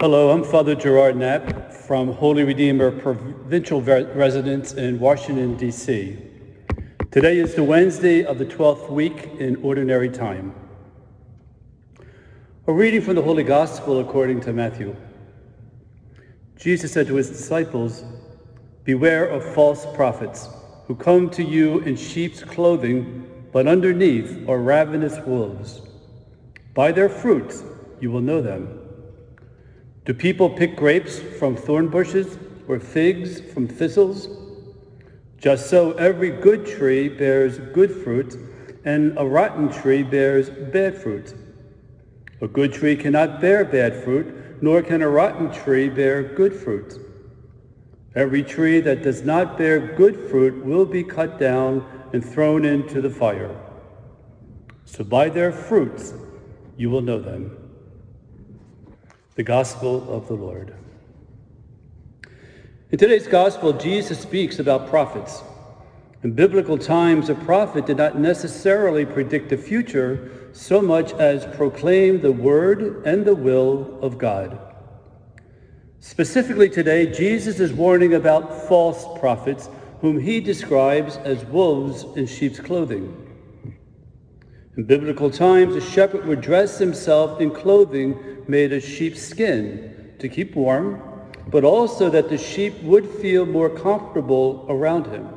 Hello, I'm Father Gerard Knapp from Holy Redeemer Provincial Residence in Washington, D.C. Today is the Wednesday of the 12th week in Ordinary Time. A reading from the Holy Gospel according to Matthew. Jesus said to his disciples, Beware of false prophets who come to you in sheep's clothing, but underneath are ravenous wolves. By their fruits you will know them. Do people pick grapes from thorn bushes or figs from thistles? Just so every good tree bears good fruit, and a rotten tree bears bad fruit. A good tree cannot bear bad fruit, nor can a rotten tree bear good fruit. Every tree that does not bear good fruit will be cut down and thrown into the fire. So by their fruits you will know them. The Gospel of the Lord. In today's Gospel, Jesus speaks about prophets. In biblical times, a prophet did not necessarily predict the future so much as proclaim the word and the will of God. Specifically today, Jesus is warning about false prophets whom he describes as wolves in sheep's clothing. In biblical times, a shepherd would dress himself in clothing made of sheepskin to keep warm, but also that the sheep would feel more comfortable around him.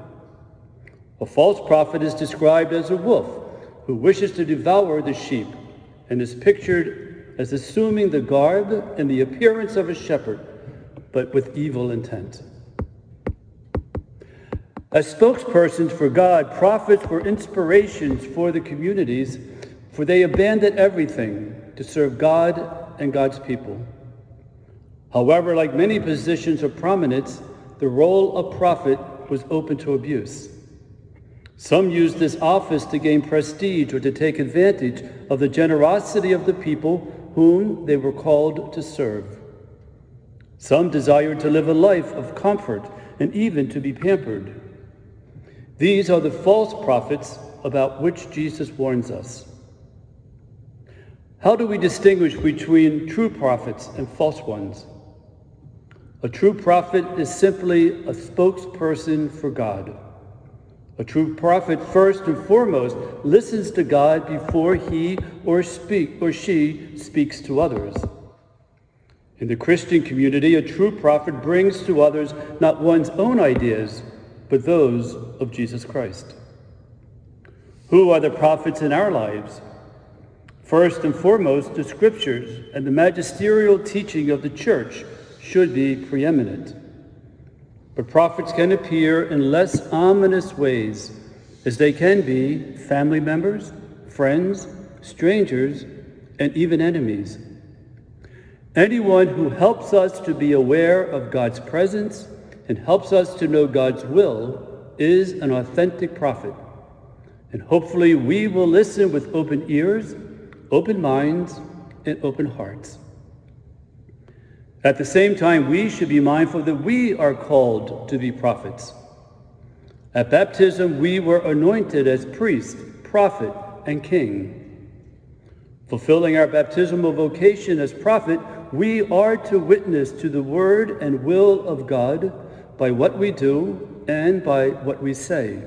A false prophet is described as a wolf who wishes to devour the sheep and is pictured as assuming the garb and the appearance of a shepherd, but with evil intent. As spokespersons for God, prophets were inspirations for the communities, for they abandoned everything to serve God and God's people. However, like many positions of prominence, the role of prophet was open to abuse. Some used this office to gain prestige or to take advantage of the generosity of the people whom they were called to serve. Some desired to live a life of comfort and even to be pampered. These are the false prophets about which Jesus warns us. How do we distinguish between true prophets and false ones? A true prophet is simply a spokesperson for God. A true prophet, first and foremost, listens to God before he or speak or she speaks to others. In the Christian community, a true prophet brings to others not one's own ideas, but those of Jesus Christ. Who are the prophets in our lives? First and foremost, the scriptures and the magisterial teaching of the church should be preeminent. But prophets can appear in less ominous ways, as they can be family members, friends, strangers, and even enemies. Anyone who helps us to be aware of God's presence and helps us to know God's will is an authentic prophet. And hopefully we will listen with open ears, open minds, and open hearts. At the same time, we should be mindful that we are called to be prophets. At baptism, we were anointed as priest, prophet, and king. Fulfilling our baptismal vocation as prophet, we are to witness to the word and will of God by what we do and by what we say.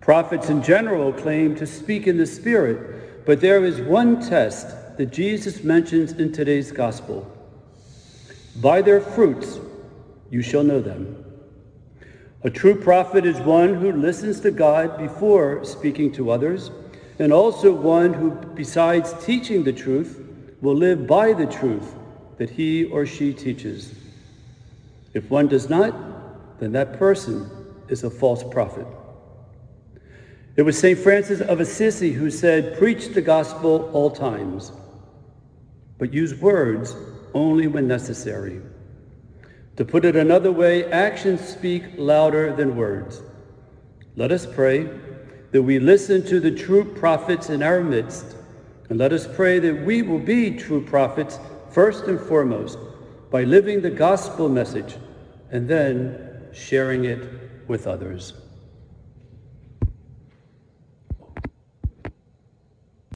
Prophets in general claim to speak in the Spirit, but there is one test that Jesus mentions in today's gospel. By their fruits you shall know them. A true prophet is one who listens to God before speaking to others, and also one who, besides teaching the truth, will live by the truth that he or she teaches. If one does not, then that person is a false prophet. It was St. Francis of Assisi who said, Preach the gospel all times, but use words only when necessary. To put it another way, actions speak louder than words. Let us pray that we listen to the true prophets in our midst, and let us pray that we will be true prophets first and foremost by living the gospel message and then sharing it with others.